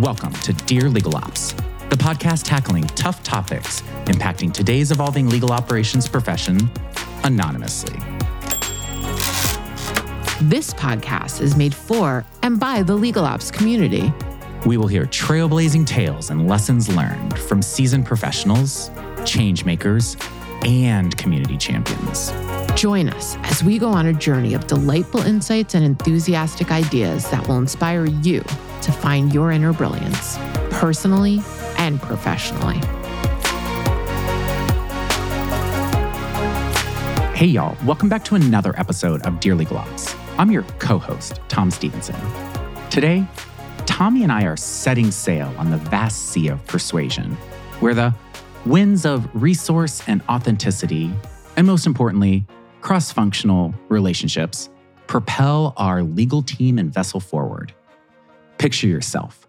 Welcome to Dear Legal Ops, the podcast tackling tough topics impacting today's evolving legal operations profession anonymously. This podcast is made for and by the legal ops community. We will hear trailblazing tales and lessons learned from seasoned professionals, change makers, and community champions. Join us as we go on a journey of delightful insights and enthusiastic ideas that will inspire you to find your inner brilliance, personally and professionally. Hey, y'all, welcome back to another episode of Dearly Legal Ops. I'm your co host, Tom Stephenson. Today, Tommie and I are setting sail on the vast sea of persuasion, where the winds of resource and authenticity, and most importantly, cross functional relationships, propel our legal team and vessel forward. Picture yourself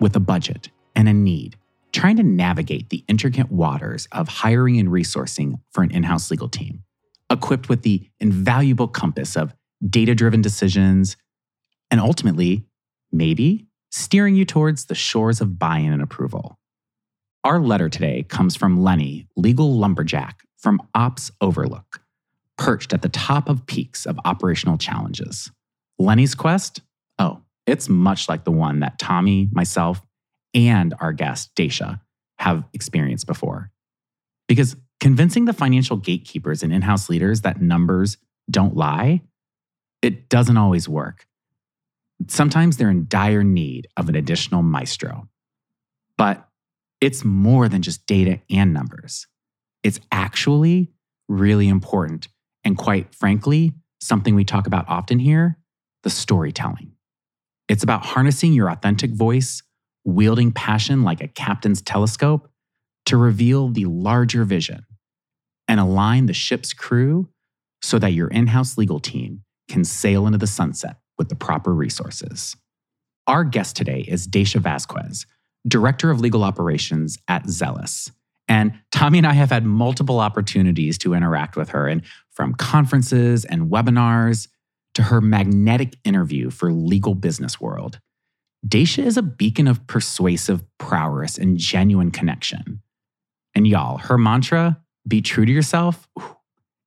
with a budget and a need, trying to navigate the intricate waters of hiring and resourcing for an in house legal team, equipped with the invaluable compass of data driven decisions, and ultimately, maybe steering you towards the shores of buy in and approval. Our letter today comes from Lenny, legal lumberjack from Ops Overlook, perched at the top of peaks of operational challenges. Lenny's quest? Oh, it's much like the one that Tommie, myself, and our guest, Deisha, have experienced before. Because convincing the financial gatekeepers and in house leaders that numbers don't lie, it doesn't always work. Sometimes they're in dire need of an additional maestro. But it's more than just data and numbers. It's actually really important. And quite frankly, something we talk about often here the storytelling. It's about harnessing your authentic voice, wielding passion like a captain's telescope to reveal the larger vision and align the ship's crew so that your in house legal team can sail into the sunset with the proper resources. Our guest today is Deisha Vazquez, Director of Legal Operations at Zealous. And Tommie and I have had multiple opportunities to interact with her, and from conferences and webinars to her magnetic interview for Legal Business World. Deisha is a beacon of persuasive prowess and genuine connection. And y'all, her mantra, be true to yourself,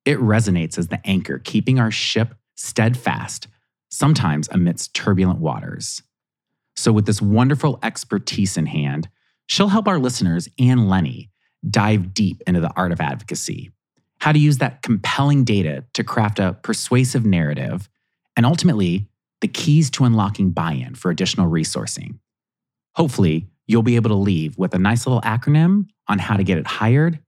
it resonates as the anchor keeping our ship steadfast, sometimes amidst turbulent waters. So, with this wonderful expertise in hand, she'll help our listeners and Lenny dive deep into the art of advocacy, how to use that compelling data to craft a persuasive narrative and ultimately the keys to unlocking buy in for additional resourcing. Hopefully, you'll be able to leave with a nice little acronym on how to get it hired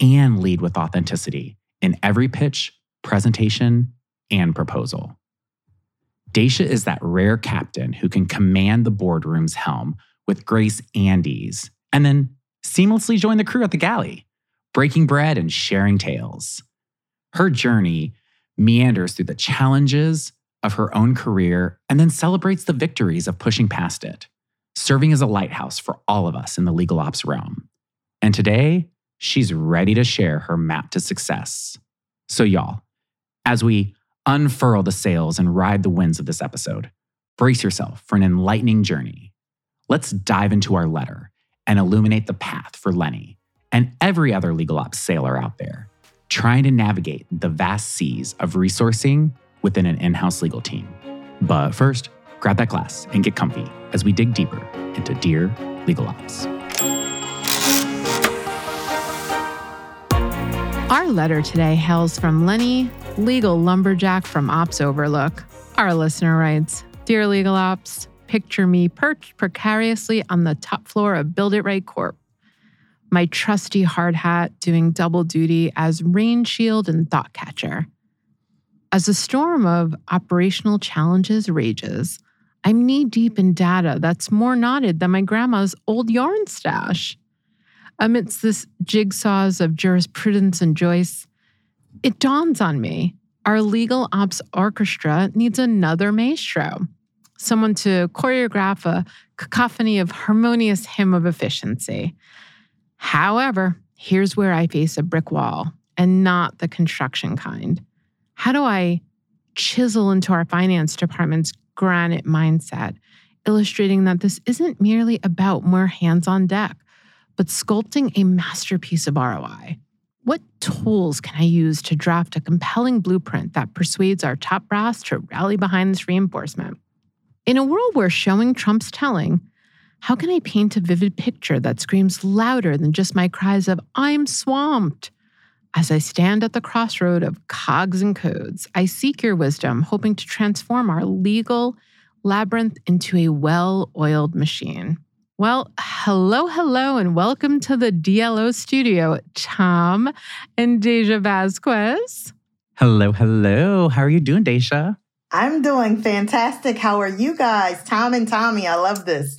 and lead with authenticity in every pitch, presentation, and proposal. Deisha is that rare captain who can command the boardroom's helm with grace and ease, and then seamlessly join the crew at the galley, breaking bread and sharing tales. Her journey meanders through the challenges of her own career and then celebrates the victories of pushing past it, serving as a lighthouse for all of us in the legal ops realm. And today, she's ready to share her map to success. So, y'all, as we unfurl the sails and ride the winds of this episode, brace yourself for an enlightening journey. Let's dive into our letter and illuminate the path for Lenny and every other legal ops sailor out there trying to navigate the vast seas of resourcing within an in house legal team. But first, grab that glass and get comfy as we dig deeper into Dear Legal Ops. Our letter today hails from Lenny, legal lumberjack from Ops Overlook. Our listener writes Dear Legal Ops, picture me perched precariously on the top floor of Build It Right Corp. My trusty hard hat doing double duty as rain shield and thought catcher. As a storm of operational challenges rages, I'm knee deep in data that's more knotted than my grandma's old yarn stash. Amidst this jigsaws of jurisprudence and Joyce, it dawns on me our legal ops orchestra needs another maestro, someone to choreograph a cacophony of harmonious hymn of efficiency. However, here's where I face a brick wall, and not the construction kind. How do I chisel into our finance department's granite mindset illustrating that this isn't merely about more hands on deck, but sculpting a masterpiece of ROI. What tools can I use to draft a compelling blueprint that persuades our top brass to rally behind this reinforcement? In a world where showing trumps telling, how can I paint a vivid picture that screams louder than just my cries of, I'm swamped? As I stand at the crossroad of cogs and codes, I seek your wisdom, hoping to transform our legal labyrinth into a well oiled machine. Well, hello, hello, and welcome to the DLO studio, Tom and Deisha Vazquez. Hello, hello. How are you doing, Deisha? I'm doing fantastic. How are you guys? Tom and Tommie, I love this.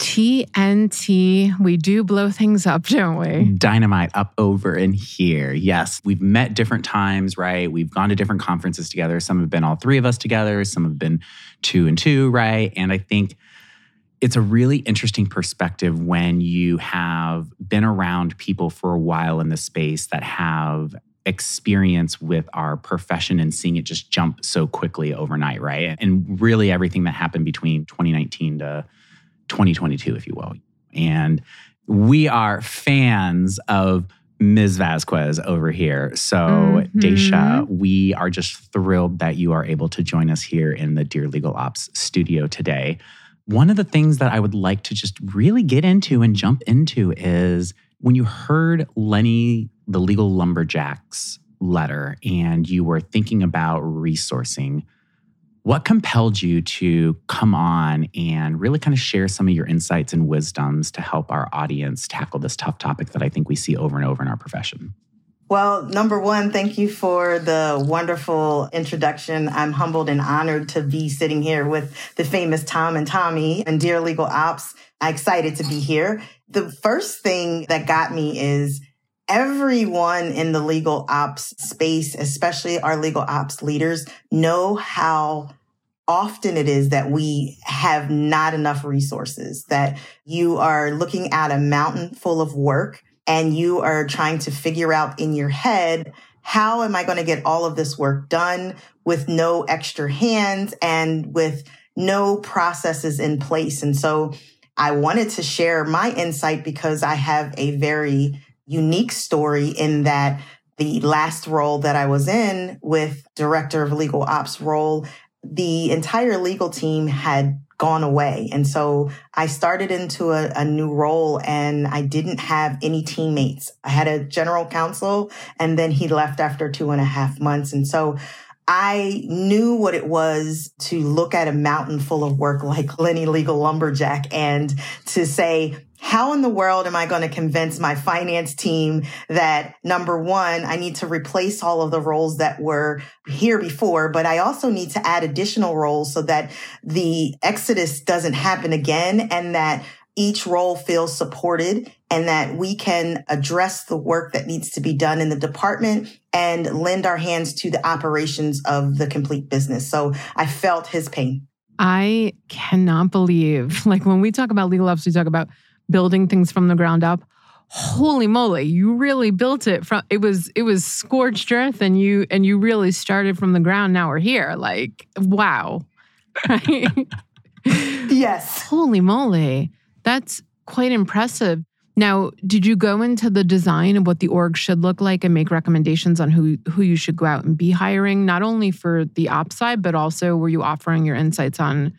TNT. We do blow things up, don't we? Dynamite up over in here. Yes, we've met different times, right? We've gone to different conferences together. Some have been all three of us together, some have been two and two, right? And I think it's a really interesting perspective when you have been around people for a while in the space that have experience with our profession and seeing it just jump so quickly overnight, right? And really everything that happened between 2019 to 2022, if you will. And we are fans of Ms. Vazquez over here. So, mm-hmm. Deisha, we are just thrilled that you are able to join us here in the Dear Legal Ops studio today. One of the things that I would like to just really get into and jump into is when you heard Lenny, the legal lumberjack's letter, and you were thinking about resourcing what compelled you to come on and really kind of share some of your insights and wisdoms to help our audience tackle this tough topic that I think we see over and over in our profession? Well, number one, thank you for the wonderful introduction. I'm humbled and honored to be sitting here with the famous Tom and Tommie and Dear Legal Ops. I'm excited to be here. The first thing that got me is everyone in the legal ops space, especially our legal ops leaders, know how often it is that we have not enough resources, that you are looking at a mountain full of work and you are trying to figure out in your head, how am I going to get all of this work done with no extra hands and with no processes in place? And so I wanted to share my insight because I have a very unique story in that the last role that I was in with director of legal ops role the entire legal team had gone away. And so I started into a, a, new role and I didn't have any teammates. I had a general counsel and then he left after two and a half months. And so I knew what it was to look at a mountain full of work like Lenny Legal Lumberjack and to say, how in the world am I going to convince my finance team that number one, I need to replace all of the roles that were here before, but I also need to add additional roles so that the exodus doesn't happen again and that each role feels supported and that we can address the work that needs to be done in the department and lend our hands to the operations of the complete business. So I felt his pain. I cannot believe, like when we talk about legal ops, we talk about building things from the ground up. Holy moly you really built it from it was it was scorched earth and you and you really started from the ground. Now we're here. Like wow. Right yes. Holy moly. That's quite impressive. Now did you go into the design of what the org should look like and make recommendations on who who you should go out and be hiring not only for the ops side but also were you offering your insights on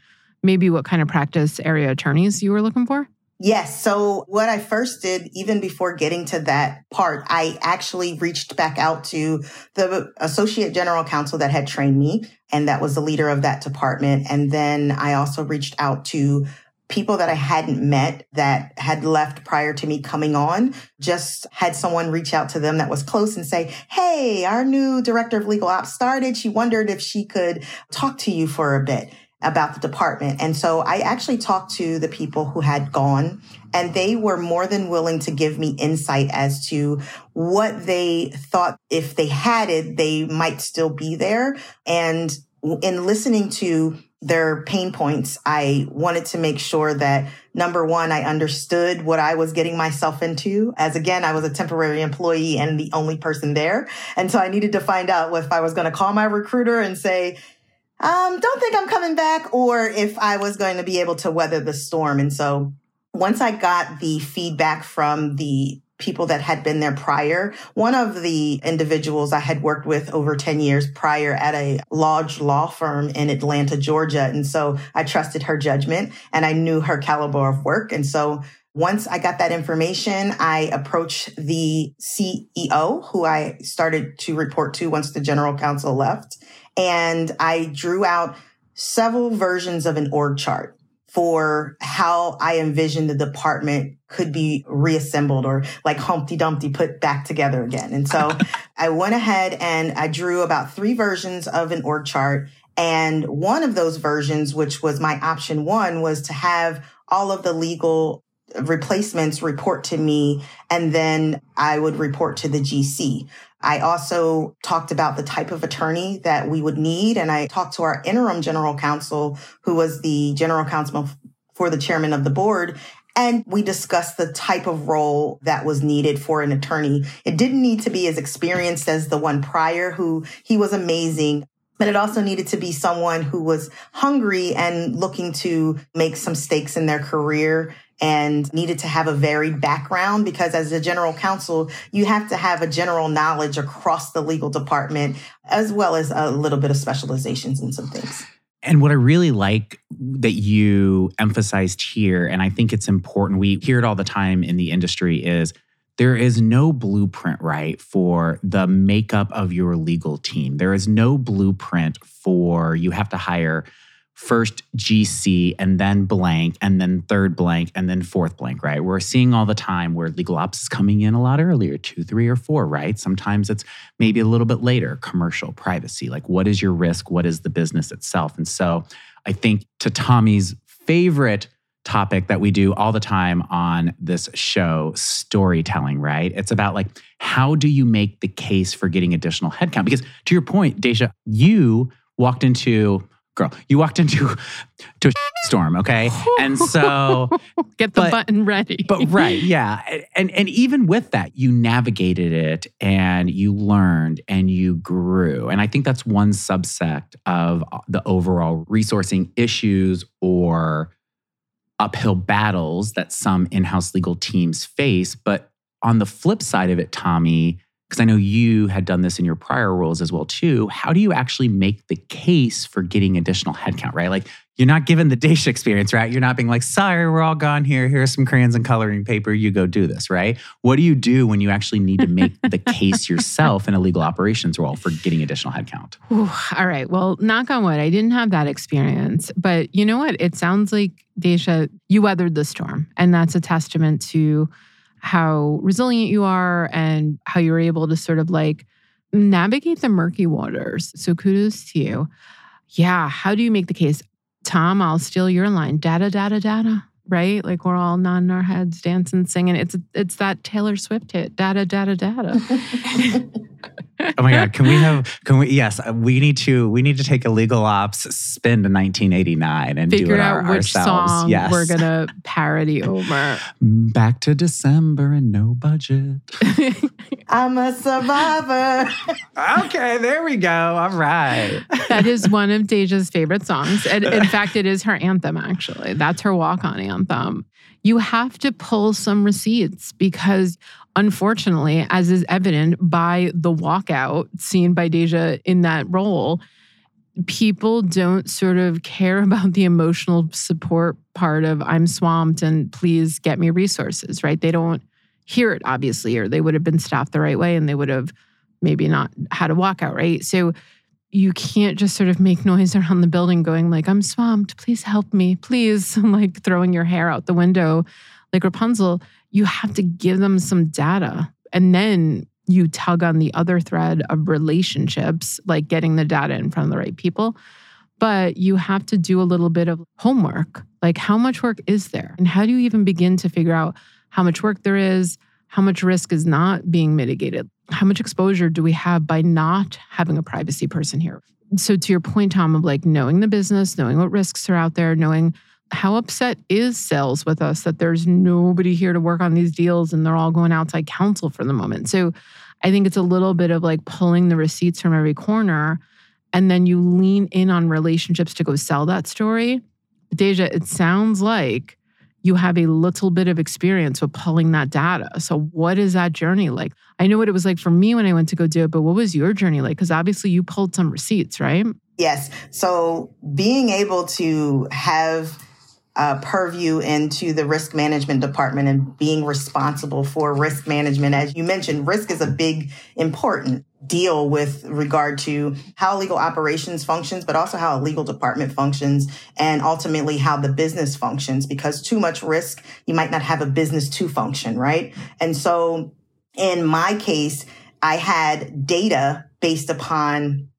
maybe what kind of practice area attorneys you were looking for Yes. So what I first did, even before getting to that part, I actually reached back out to the associate general counsel that had trained me. And that was the leader of that department. And then I also reached out to people that I hadn't met that had left prior to me coming on, just had someone reach out to them that was close and say, Hey, our new director of legal ops started. She wondered if she could talk to you for a bit about the department. And so I actually talked to the people who had gone and they were more than willing to give me insight as to what they thought if they had it, they might still be there. And in listening to their pain points, I wanted to make sure that number one, I understood what I was getting myself into. As again, I was a temporary employee and the only person there. And so I needed to find out if I was going to call my recruiter and say, um, don't think I'm coming back or if I was going to be able to weather the storm. And so once I got the feedback from the people that had been there prior. One of the individuals I had worked with over 10 years prior at a large law firm in Atlanta, Georgia. And so I trusted her judgment and I knew her caliber of work. And so once I got that information, I approached the CEO who I started to report to once the general counsel left. And I drew out several versions of an org chart for how I envisioned the department could be reassembled or like Humpty Dumpty put back together again. And so I went ahead and I drew about three versions of an org chart. And one of those versions, which was my option one, was to have all of the legal replacements report to me and then I would report to the GC. I also talked about the type of attorney that we would need. And I talked to our interim general counsel, who was the general counsel for the chairman of the board. And we discussed the type of role that was needed for an attorney. It didn't need to be as experienced as the one prior, who he was amazing, but it also needed to be someone who was hungry and looking to make some stakes in their career and needed to have a varied background because as a general counsel, you have to have a general knowledge across the legal department as well as a little bit of specializations in some things. And what I really like that you emphasized here, and I think it's important, we hear it all the time in the industry, is there is no blueprint, right, for the makeup of your legal team. There is no blueprint for you have to hire first GC and then blank and then third blank and then fourth blank, right? We're seeing all the time where legal ops is coming in a lot earlier, two, three, or four, right? Sometimes it's maybe a little bit later, commercial, privacy. Like, what is your risk? What is the business itself? And so I think to Tommie's favorite topic that we do all the time on this show storytelling right it's about like how do you make the case for getting additional headcount because to your point Deisha you walked into girl, you walked into to a storm, okay? And so get the but, button ready. but right, yeah. And and even with that, you navigated it and you learned and you grew. And I think that's one subsect of the overall resourcing issues or uphill battles that some in-house legal teams face, but on the flip side of it, Tommie, because I know you had done this in your prior roles as well too. How do you actually make the case for getting additional headcount, right? Like you're not given the Deisha experience, right? You're not being like, sorry, we're all gone here. Here's some crayons and coloring paper. You go do this, right? What do you do when you actually need to make the case yourself in a legal operations role for getting additional headcount? Ooh, all right. Well, knock on wood, I didn't have that experience. But you know what? It sounds like, Deisha, you weathered the storm. And that's a testament to how resilient you are and how you're able to sort of like navigate the murky waters. So kudos to you. Yeah. How do you make the case? Tom, I'll steal your line. Data, data, data. Right? Like we're all nodding our heads, dancing, singing. It's it's that Taylor Swift hit. Data, data, data. Oh my god can we have can we yes uh, we need to we need to take a legal ops spin to 1989 and figure do it out our, which ourselves. song yes. we're gonna parody over. Back to december and no budget. I'm a survivor. Okay there we go. All right. That is one of Deisha's favorite songs. And in fact it is her anthem actually. That's her walk-on anthem. You have to pull some receipts because unfortunately, as is evident by the walkout seen by Deisha in that role, people don't sort of care about the emotional support part of I'm swamped and please get me resources, right? They don't hear it, obviously, or they would have been staffed the right way and they would have maybe not had a walkout, right? So you can't just sort of make noise around the building going like i'm swamped please help me please like throwing your hair out the window like rapunzel you have to give them some data and then you tug on the other thread of relationships like getting the data in front of the right people. But you have to do a little bit of homework like how much work is there? And how do you even begin to figure out how much work there is how much risk is not being mitigated? How much exposure do we have by not having a privacy person here? So, to your point, Tom, of like knowing the business, knowing what risks are out there, knowing how upset is sales with us that there's nobody here to work on these deals and they're all going outside counsel for the moment. So, I think it's a little bit of like pulling the receipts from every corner and then you lean in on relationships to go sell that story. Deisha, it sounds like you have a little bit of experience with pulling that data. So, what is that journey like? I know what it was like for me when I went to go do it, but what was your journey like? Because obviously you pulled some receipts, right? Yes. So, being able to have uh, purview into the risk management department and being responsible for risk management. As you mentioned, risk is a big, important deal with regard to how legal operations functions, but also how a legal department functions and ultimately how the business functions because too much risk, you might not have a business to function, right? And so in my case, I had data based upon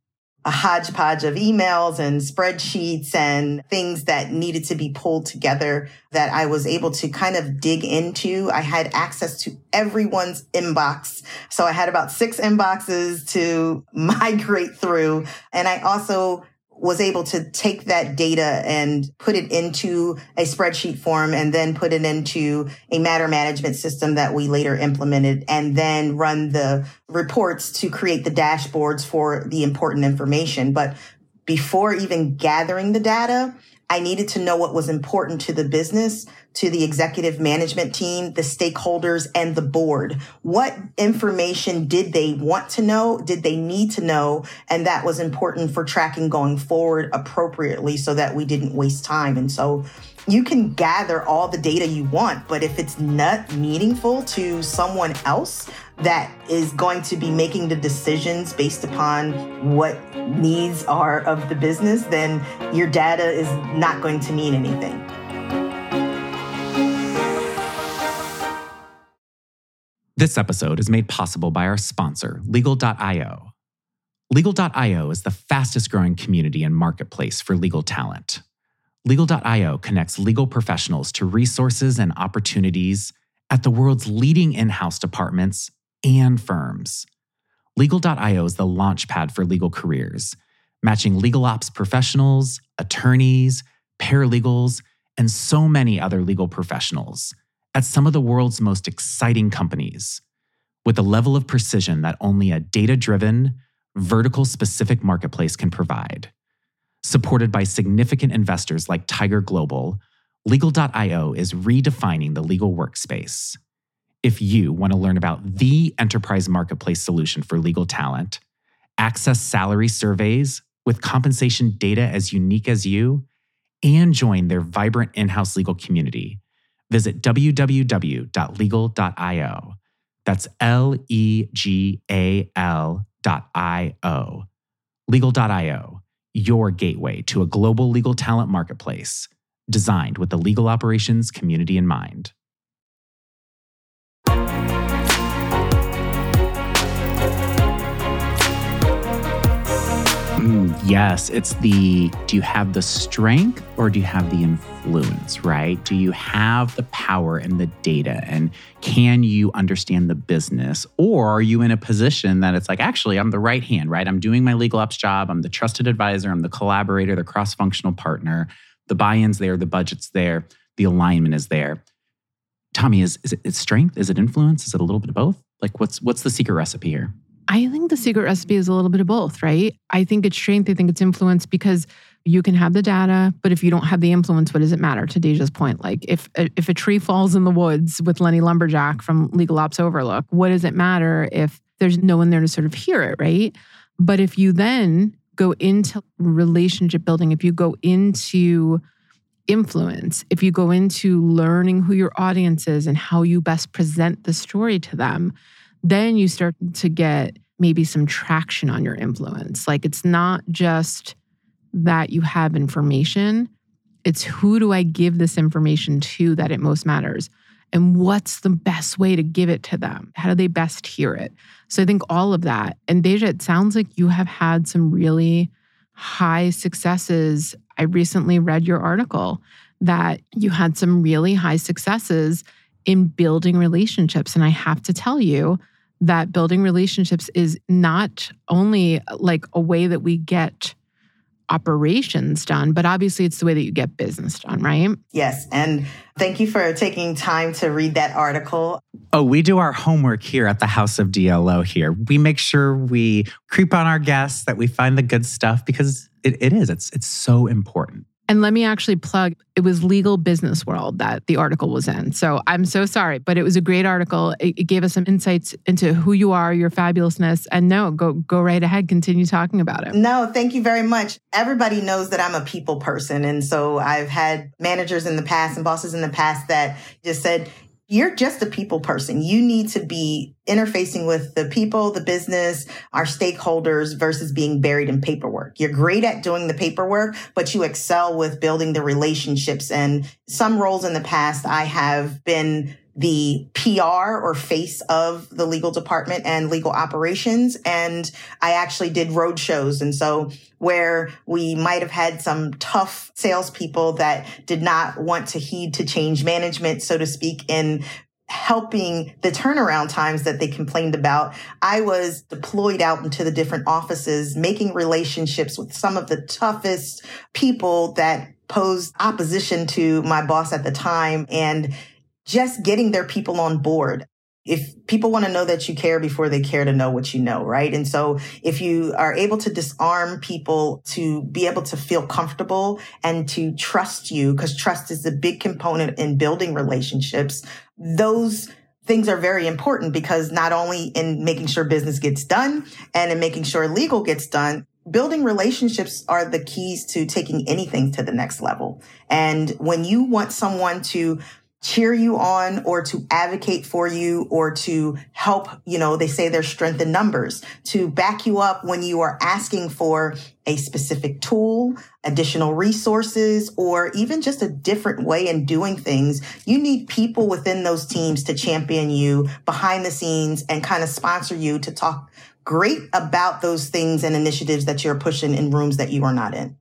a hodgepodge of emails and spreadsheets and things that needed to be pulled together that I was able to kind of dig into. I had access to everyone's inbox. So I had about six inboxes to migrate through. And I also was able to take that data and put it into a spreadsheet form and then put it into a matter management system that we later implemented and then run the reports to create the dashboards for the important information. But before even gathering the data, I needed to know what was important to the business, to the executive management team, the stakeholders, and the board. What information did they want to know? Did they need to know? And that was important for tracking going forward appropriately so that we didn't waste time. And so you can gather all the data you want, but if it's not meaningful to someone else that is going to be making the decisions based upon what needs are of the business, then your data is not going to mean anything. This episode is made possible by our sponsor, Legal.io. Legal.io is the fastest growing community and marketplace for legal talent. Legal.io connects legal professionals to resources and opportunities at the world's leading in house departments and firms. Legal.io is the launchpad for legal careers, matching legal ops professionals, attorneys, paralegals, and so many other legal professionals at some of the world's most exciting companies with a level of precision that only a data driven, vertical specific marketplace can provide. Supported by significant investors like Tiger Global, Legal.io is redefining the legal workspace. If you want to learn about the enterprise marketplace solution for legal talent, access salary surveys with compensation data as unique as you, and join their vibrant in house legal community, visit www.legal.io. That's L E G A L dot I O. Legal.io your gateway to a global legal talent marketplace designed with the legal operations community in mind. Mm, yes, it's the do you have the strength or do you have the influence, right? Do you have the power and the data? And can you understand the business? Or are you in a position that it's like, actually, I'm the right hand, right? I'm doing my legal ops job. I'm the trusted advisor. I'm the collaborator, the cross functional partner. The buy in's there, the budget's there, the alignment is there. Tommie, is, is it strength? Is it influence? Is it a little bit of both? Like, what's what's the secret recipe here? I think the secret recipe is a little bit of both, right? I think it's strength. I think it's influence because you can have the data, but if you don't have the influence, what does it matter? To Deisha's point, like if if a tree falls in the woods with Lenny Lumberjack from Legal Ops Overlook, what does it matter if there's no one there to sort of hear it, right? But if you then go into relationship building, if you go into influence, if you go into learning who your audience is and how you best present the story to them, then you start to get maybe some traction on your influence. Like it's not just that you have information, it's who do I give this information to that it most matters? And what's the best way to give it to them? How do they best hear it? So I think all of that. And Deisha, it sounds like you have had some really high successes. I recently read your article that you had some really high successes in building relationships. And I have to tell you, that building relationships is not only like a way that we get operations done, but obviously it's the way that you get business done, right? Yes. And thank you for taking time to read that article. Oh, we do our homework here at the House of DLO here. We make sure we creep on our guests, that we find the good stuff because it, it is. It's it's so important. And let me actually plug it was Legal Business World that the article was in. So I'm so sorry, but it was a great article. It, it, gave us some insights into who you are, your fabulousness. And no, go go right ahead, continue talking about it. No, thank you very much. Everybody knows that I'm a people person. And so I've had managers in the past and bosses in the past that just said, you're just a people person. You need to be interfacing with the people, the business, our stakeholders versus being buried in paperwork. You're great at doing the paperwork, but you excel with building the relationships. And some roles in the past, I have been the PR or face of the legal department and legal operations. And I actually did road shows. And so where we might have had some tough salespeople that did not want to heed to change management, so to speak, in helping the turnaround times that they complained about. I was deployed out into the different offices, making relationships with some of the toughest people that posed opposition to my boss at the time and just getting their people on board. If people want to know that you care before they care to know what you know, right? And so if you are able to disarm people to be able to feel comfortable and to trust you, because trust is a big component in building relationships, those things are very important because not only in making sure business gets done and in making sure legal gets done, building relationships are the keys to taking anything to the next level. And when you want someone to cheer you on or to advocate for you or to help, you know, they say there's strength in numbers to back you up when you are asking for a specific tool, additional resources, or even just a different way in doing things. You need people within those teams to champion you behind the scenes and kind of sponsor you to talk great about those things and initiatives that you're pushing in rooms that you are not in.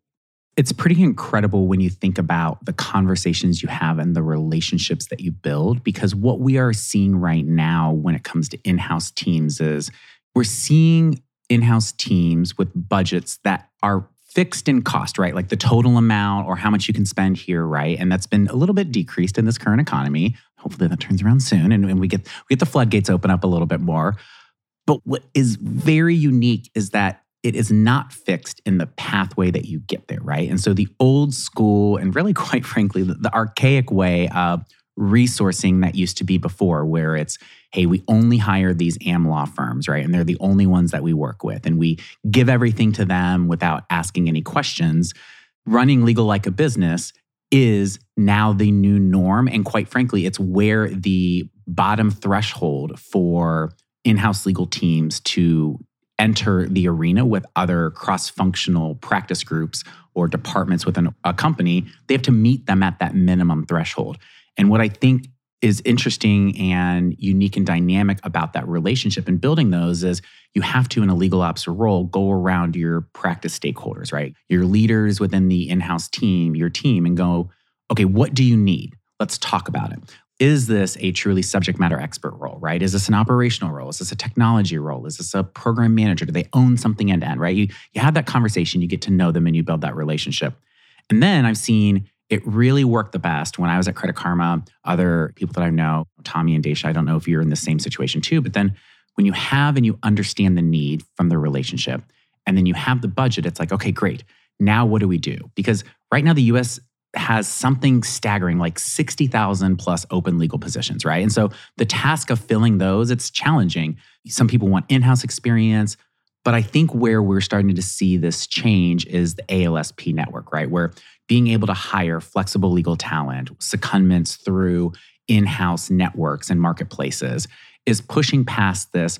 It's pretty incredible when you think about the conversations you have and the relationships that you build, because what we are seeing right now when it comes to in house teams is we're seeing in house teams with budgets that are fixed in cost, right? Like the total amount or how much you can spend here, right? And that's been a little bit decreased in this current economy. Hopefully that turns around soon and, and we get we get the floodgates open up a little bit more. But what is very unique is that it is not fixed in the pathway that you get there, right? And so the old school, and really quite frankly, the, the archaic way of resourcing that used to be before, where it's, hey, we only hire these AmLaw firms, right? And they're the only ones that we work with, and we give everything to them without asking any questions. Running legal like a business is now the new norm. And quite frankly, it's where the bottom threshold for in house legal teams to enter the arena with other cross functional practice groups or departments within a company, they have to meet them at that minimum threshold. And what I think is interesting and unique and dynamic about that relationship and building those is you have to, in a legal ops role, go around your practice stakeholders, right? Your leaders within the in house team, your team, and go, okay, what do you need? Let's talk about it is this a truly subject matter expert role, right? Is this an operational role? Is this a technology role? Is this a program manager? Do they own something end to end, right? You, you have that conversation, you get to know them, and you build that relationship. And then I've seen it really work the best when I was at Credit Karma, other people that I know, Tommie and Deisha, I don't know if you're in the same situation too, but then when you have and you understand the need from the relationship, and then you have the budget, it's like, okay, great. Now what do we do? Because right now the US has something staggering like 60,000 plus open legal positions, right? And so the task of filling those, it's challenging. Some people want in-house experience, but I think where we're starting to see this change is the ALSP network, right? Where being able to hire flexible legal talent, secondments through in-house networks and marketplaces is pushing past this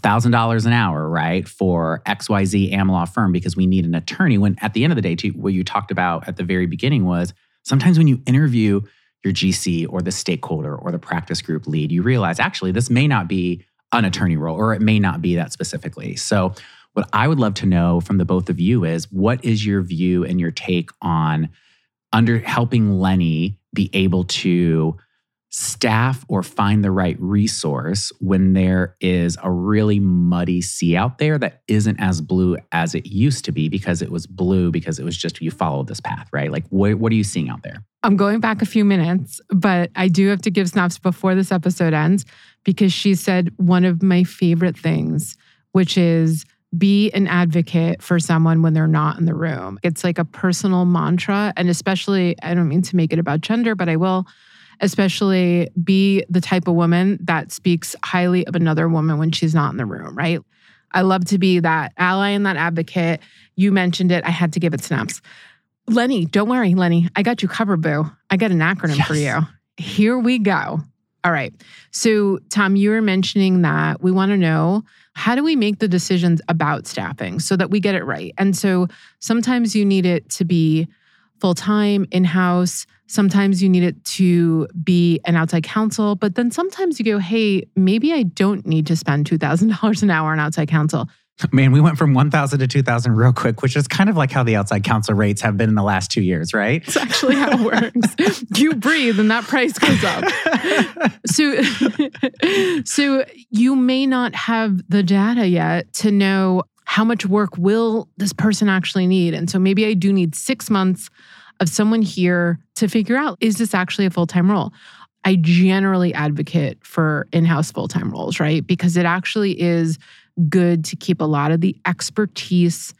$1,000 an hour, right, for XYZ AmLaw firm because we need an attorney. When at the end of the day, too, what you talked about at the very beginning was sometimes when you interview your GC or the stakeholder or the practice group lead, you realize actually this may not be an attorney role or it may not be that specifically. So, what I would love to know from the both of you is what is your view and your take on under helping Lenny be able to staff or find the right resource when there is a really muddy sea out there that isn't as blue as it used to be because it was blue because it was just you followed this path, right? Like, what, what are you seeing out there? I'm going back a few minutes, but I do have to give snaps before this episode ends because she said one of my favorite things, which is be an advocate for someone when they're not in the room. It's like a personal mantra. And especially, I don't mean to make it about gender, but I will especially be the type of woman that speaks highly of another woman when she's not in the room, right? I love to be that ally and that advocate. You mentioned it. I had to give it snaps. Lenny, don't worry, Lenny. I got you covered, boo. I got an acronym yes. for you. Here we go. All right. So, Tom, you were mentioning that we want to know how do we make the decisions about staffing so that we get it right? And so sometimes you need it to be full time, in house. Sometimes you need it to be an outside counsel, but then sometimes you go, hey, maybe I don't need to spend $2,000 an hour on outside counsel. Man, we went from 1,000 to 2,000 real quick, which is kind of like how the outside counsel rates have been in the last two years, right? It's actually how it works. you breathe and that price goes up. so, so you may not have the data yet to know how much work will this person actually need. And so maybe I do need six months of someone here to figure out is this actually a full time role? I generally advocate for in house full time roles, right? Because it actually is good to keep a lot of the expertise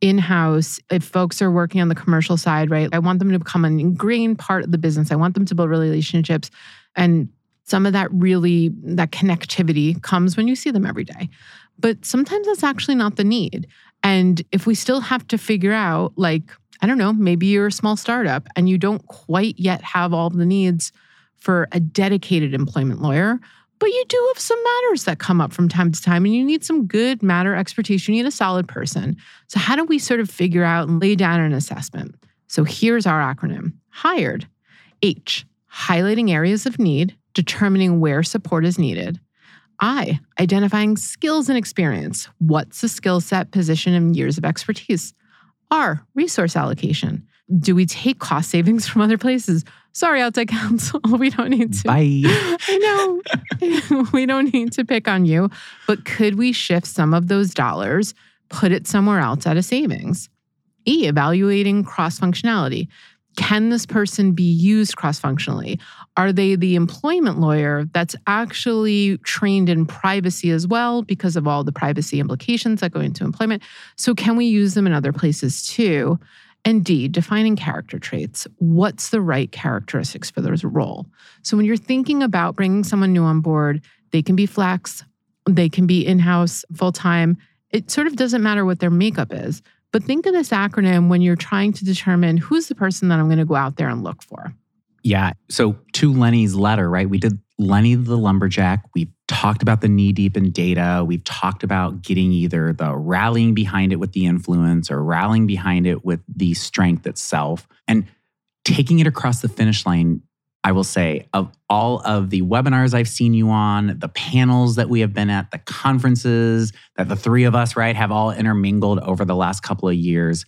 in house. If folks are working on the commercial side, right? I want them to become an ingrained part of the business. I want them to build relationships. And some of that really, that connectivity comes when you see them every day. But sometimes that's actually not the need. And if we still have to figure out, like, I don't know, maybe you're a small startup and you don't quite yet have all the needs for a dedicated employment lawyer, but you do have some matters that come up from time to time and you need some good matter expertise. You need a solid person. So, how do we sort of figure out and lay down an assessment? So, here's our acronym HIRED H, highlighting areas of need, determining where support is needed. I, identifying skills and experience. What's the skill set, position, and years of expertise? R, resource allocation. Do we take cost savings from other places? Sorry, outside counsel, we don't need to. Bye. I know we don't need to pick on you, but could we shift some of those dollars, put it somewhere else at a savings? E, evaluating cross functionality. Can this person be used cross functionally? Are they the employment lawyer that's actually trained in privacy as well because of all the privacy implications that go into employment? So, can we use them in other places too? And D, defining character traits. What's the right characteristics for this role? So, when you're thinking about bringing someone new on board, they can be flex, they can be in house full time. It sort of doesn't matter what their makeup is. But think of this acronym when you're trying to determine who's the person that I'm going to go out there and look for. Yeah. So to Lenny's letter, right? We did Lenny the lumberjack. We've talked about the knee deep in data. We've talked about getting either the rallying behind it with the influence or rallying behind it with the strength itself and taking it across the finish line. I will say, of all of the webinars I've seen you on, the panels that we have been at, the conferences that the three of us, right, have all intermingled over the last couple of years,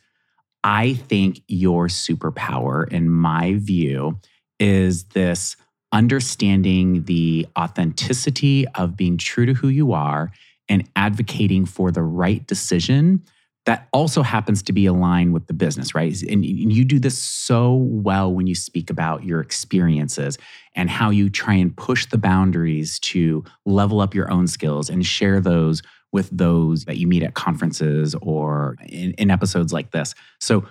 I think your superpower, in my view, is this understanding the authenticity of being true to who you are and advocating for the right decision that also happens to be aligned with the business, right? And you do this so well when you speak about your experiences and how you try and push the boundaries to level up your own skills and share those with those that you meet at conferences or in, in episodes like this. So,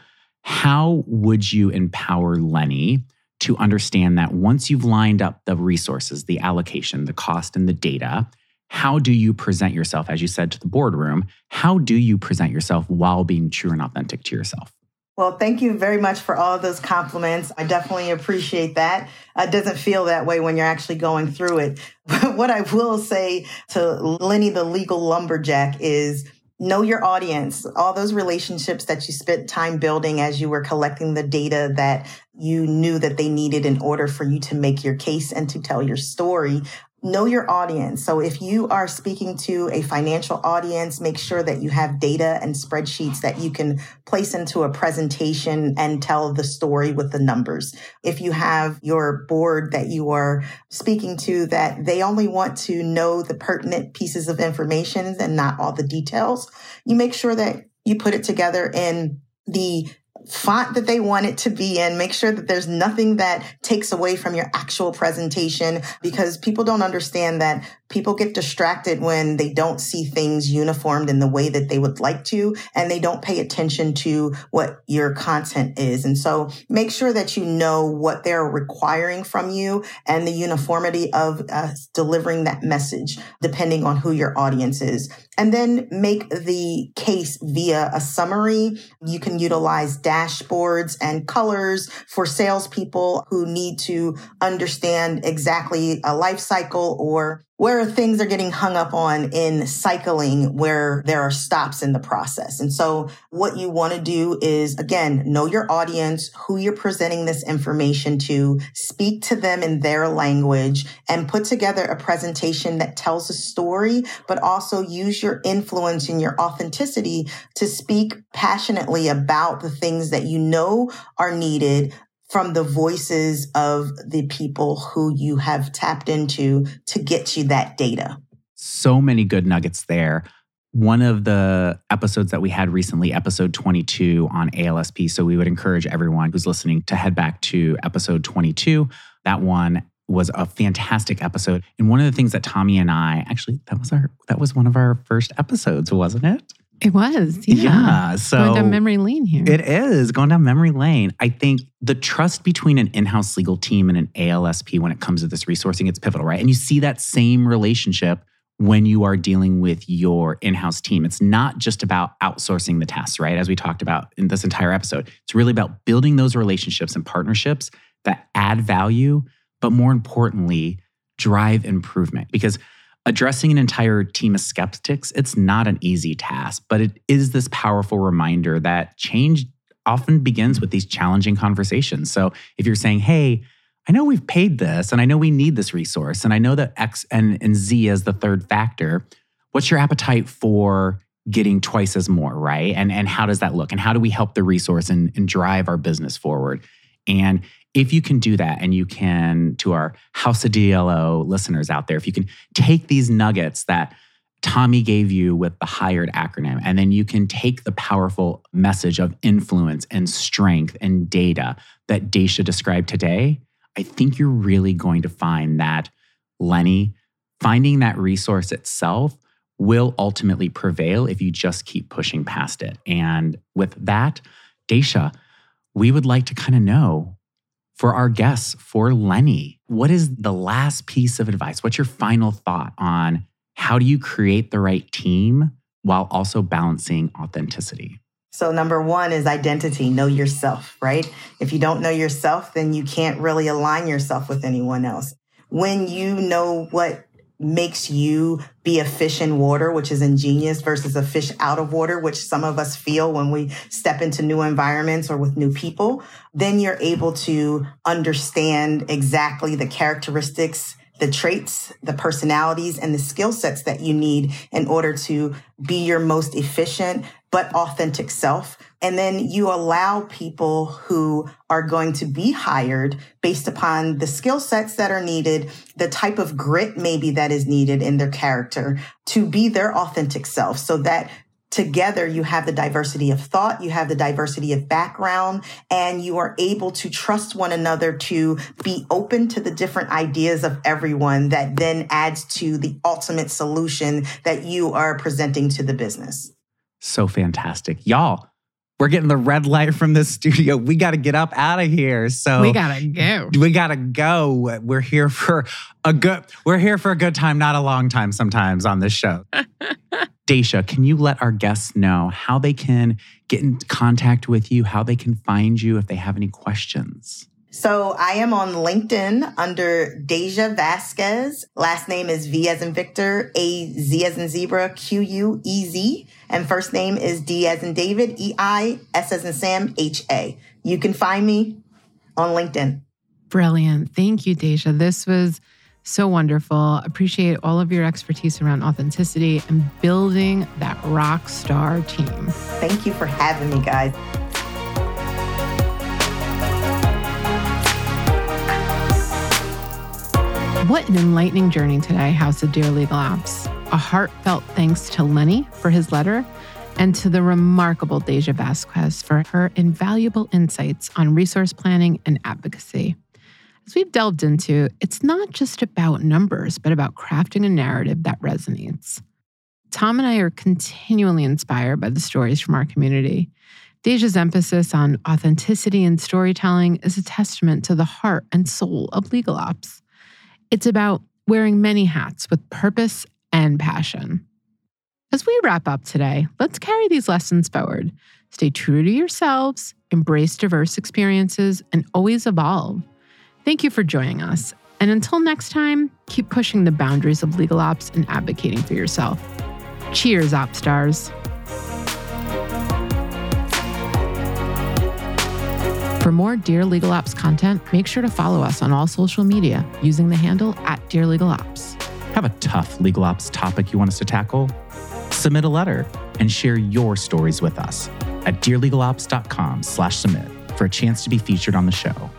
how would you empower Lenny to understand that once you've lined up the resources, the allocation, the cost, and the data, how do you present yourself, as you said, to the boardroom? How do you present yourself while being true and authentic to yourself? Well, thank you very much for all of those compliments. I definitely appreciate that. It doesn't feel that way when you're actually going through it. But what I will say to Lenny, the legal lumberjack, is know your audience, all those relationships that you spent time building as you were collecting the data that you knew that they needed in order for you to make your case and to tell your story. Know your audience. So if you are speaking to a financial audience, make sure that you have data and spreadsheets that you can place into a presentation and tell the story with the numbers. If you have your board that you are speaking to that they only want to know the pertinent pieces of information and not all the details, you make sure that you put it together in the font that they want it to be in. Make sure that there's nothing that takes away from your actual presentation because people don't understand that people get distracted when they don't see things uniformed in the way that they would like to and they don't pay attention to what your content is. And so make sure that you know what they're requiring from you and the uniformity of uh, delivering that message depending on who your audience is. And then make the case via a summary. You can utilize dashboards and colors for salespeople who need to understand exactly a life cycle or where things are getting hung up on in cycling where there are stops in the process. And so what you want to do is again, know your audience, who you're presenting this information to, speak to them in their language and put together a presentation that tells a story, but also use your influence and your authenticity to speak passionately about the things that you know are needed from the voices of the people who you have tapped into to get you that data. So many good nuggets there. One of the episodes that we had recently, episode 22 on ALSP. So we would encourage everyone who's listening to head back to episode 22. That one was a fantastic episode. And one of the things that Tommie and I actually that was our that was one of our first episodes, wasn't it? It was. Yeah. yeah so going down memory lane here. It is going down memory lane. I think the trust between an in-house legal team and an ALSP when it comes to this resourcing, it's pivotal, right? And you see that same relationship when you are dealing with your in-house team. It's not just about outsourcing the tasks, right? As we talked about in this entire episode. It's really about building those relationships and partnerships that add value, but more importantly, drive improvement. Because addressing an entire team of skeptics, it's not an easy task, but it is this powerful reminder that change often begins with these challenging conversations. So if you're saying, hey, I know we've paid this and I know we need this resource, and I know that X and, and Z is the third factor, what's your appetite for getting twice as more, right? And, and how does that look? And how do we help the resource and, and drive our business forward? And if you can do that and you can, to our House of DLO listeners out there, if you can take these nuggets that Tommie gave you with the hired acronym, and then you can take the powerful message of influence and strength and data that Deisha described today, I think you're really going to find that Lenny, finding that resource itself will ultimately prevail if you just keep pushing past it. And with that, Deisha, we would like to kind of know for our guests, for Lenny, what is the last piece of advice? What's your final thought on how do you create the right team while also balancing authenticity? So, number one is identity. Know yourself, right? If you don't know yourself, then you can't really align yourself with anyone else. When you know what makes you be a fish in water, which is ingenious, versus a fish out of water, which some of us feel when we step into new environments or with new people, then you're able to understand exactly the characteristics the traits, the personalities, and the skill sets that you need in order to be your most efficient but authentic self. And then you allow people who are going to be hired based upon the skill sets that are needed, the type of grit maybe that is needed in their character to be their authentic self so that together you have the diversity of thought, you have the diversity of background, and you are able to trust one another to be open to the different ideas of everyone that then adds to the ultimate solution that you are presenting to the business. So fantastic. Y'all, we're getting the red light from the studio. We got to get up out of here. So we got to go. We got to go. We're here for a good we're here for a good time, not a long time sometimes on this show. Deisha, can you let our guests know how they can get in contact with you, how they can find you if they have any questions? So I am on LinkedIn under Deisha Vazquez. Last name is V as in Victor, A Z as in zebra, Q U E Z. And first name is D as in David, E I S as in Sam, H A. You can find me on LinkedIn. Brilliant. Thank you, Deisha. This was So wonderful. Appreciate all of your expertise around authenticity and building that rock star team. Thank you for having me, guys. What an enlightening journey today, House of Dear Legal Ops. A heartfelt thanks to Lenny for his letter and to the remarkable Deisha Vazquez for her invaluable insights on resource planning and advocacy. As we've delved into, it's not just about numbers, but about crafting a narrative that resonates. Tom and I are continually inspired by the stories from our community. Deisha's emphasis on authenticity and storytelling is a testament to the heart and soul of legal ops. It's about wearing many hats with purpose and passion. As we wrap up today, let's carry these lessons forward. Stay true to yourselves, embrace diverse experiences, and always evolve. Thank you for joining us. And until next time, keep pushing the boundaries of legal ops and advocating for yourself. Cheers, op stars. For more Dear Legal Ops content, make sure to follow us on all social media using the handle at Dear Legal Ops. Have a tough legal ops topic you want us to tackle? Submit a letter and share your stories with us at dearlegalops.com slash submit for a chance to be featured on the show.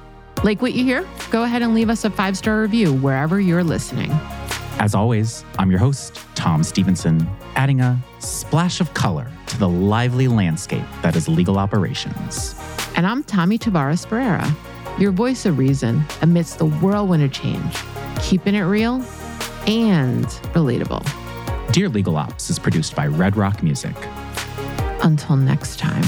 Like what you hear? Go ahead and leave us a five star review wherever you're listening. As always, I'm your host, Tom Stephenson, adding a splash of color to the lively landscape that is legal operations. And I'm Tommie Tavares Ferreira, your voice of reason amidst the whirlwind of change, keeping it real and relatable. Dear Legal Ops is produced by Redd Rock Music. Until next time.